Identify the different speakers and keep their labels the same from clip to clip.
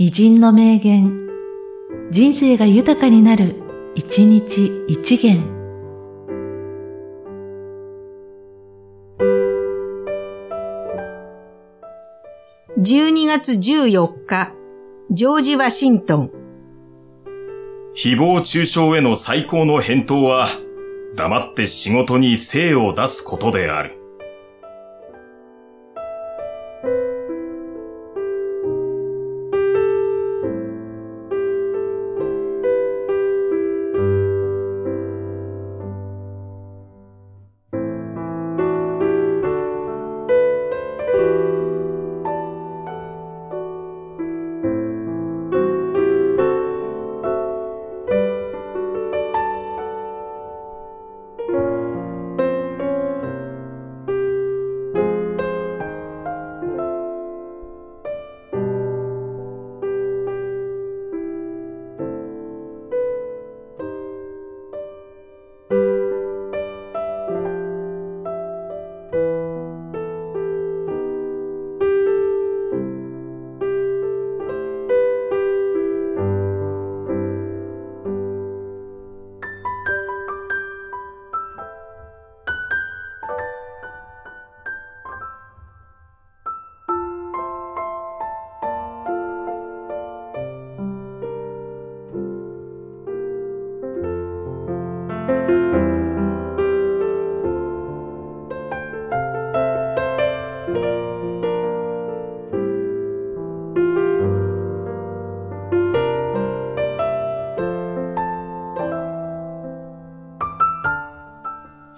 Speaker 1: 偉人の名言、人生が豊かになる、一日一元。
Speaker 2: 12月14日、ジョージ・ワシントン。
Speaker 3: 誹謗中傷への最高の返答は、黙って仕事に精を出すことである。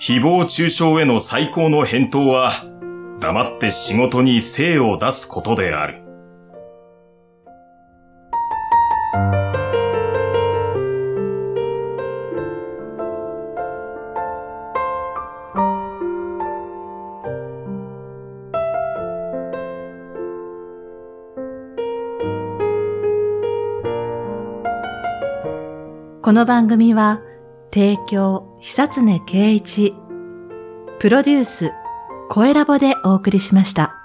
Speaker 3: 誹謗中傷への最高の返答は、黙って仕事に精を出すことである。
Speaker 1: この番組は、提供、久常圭一、プロデュース、声ラボでお送りしました。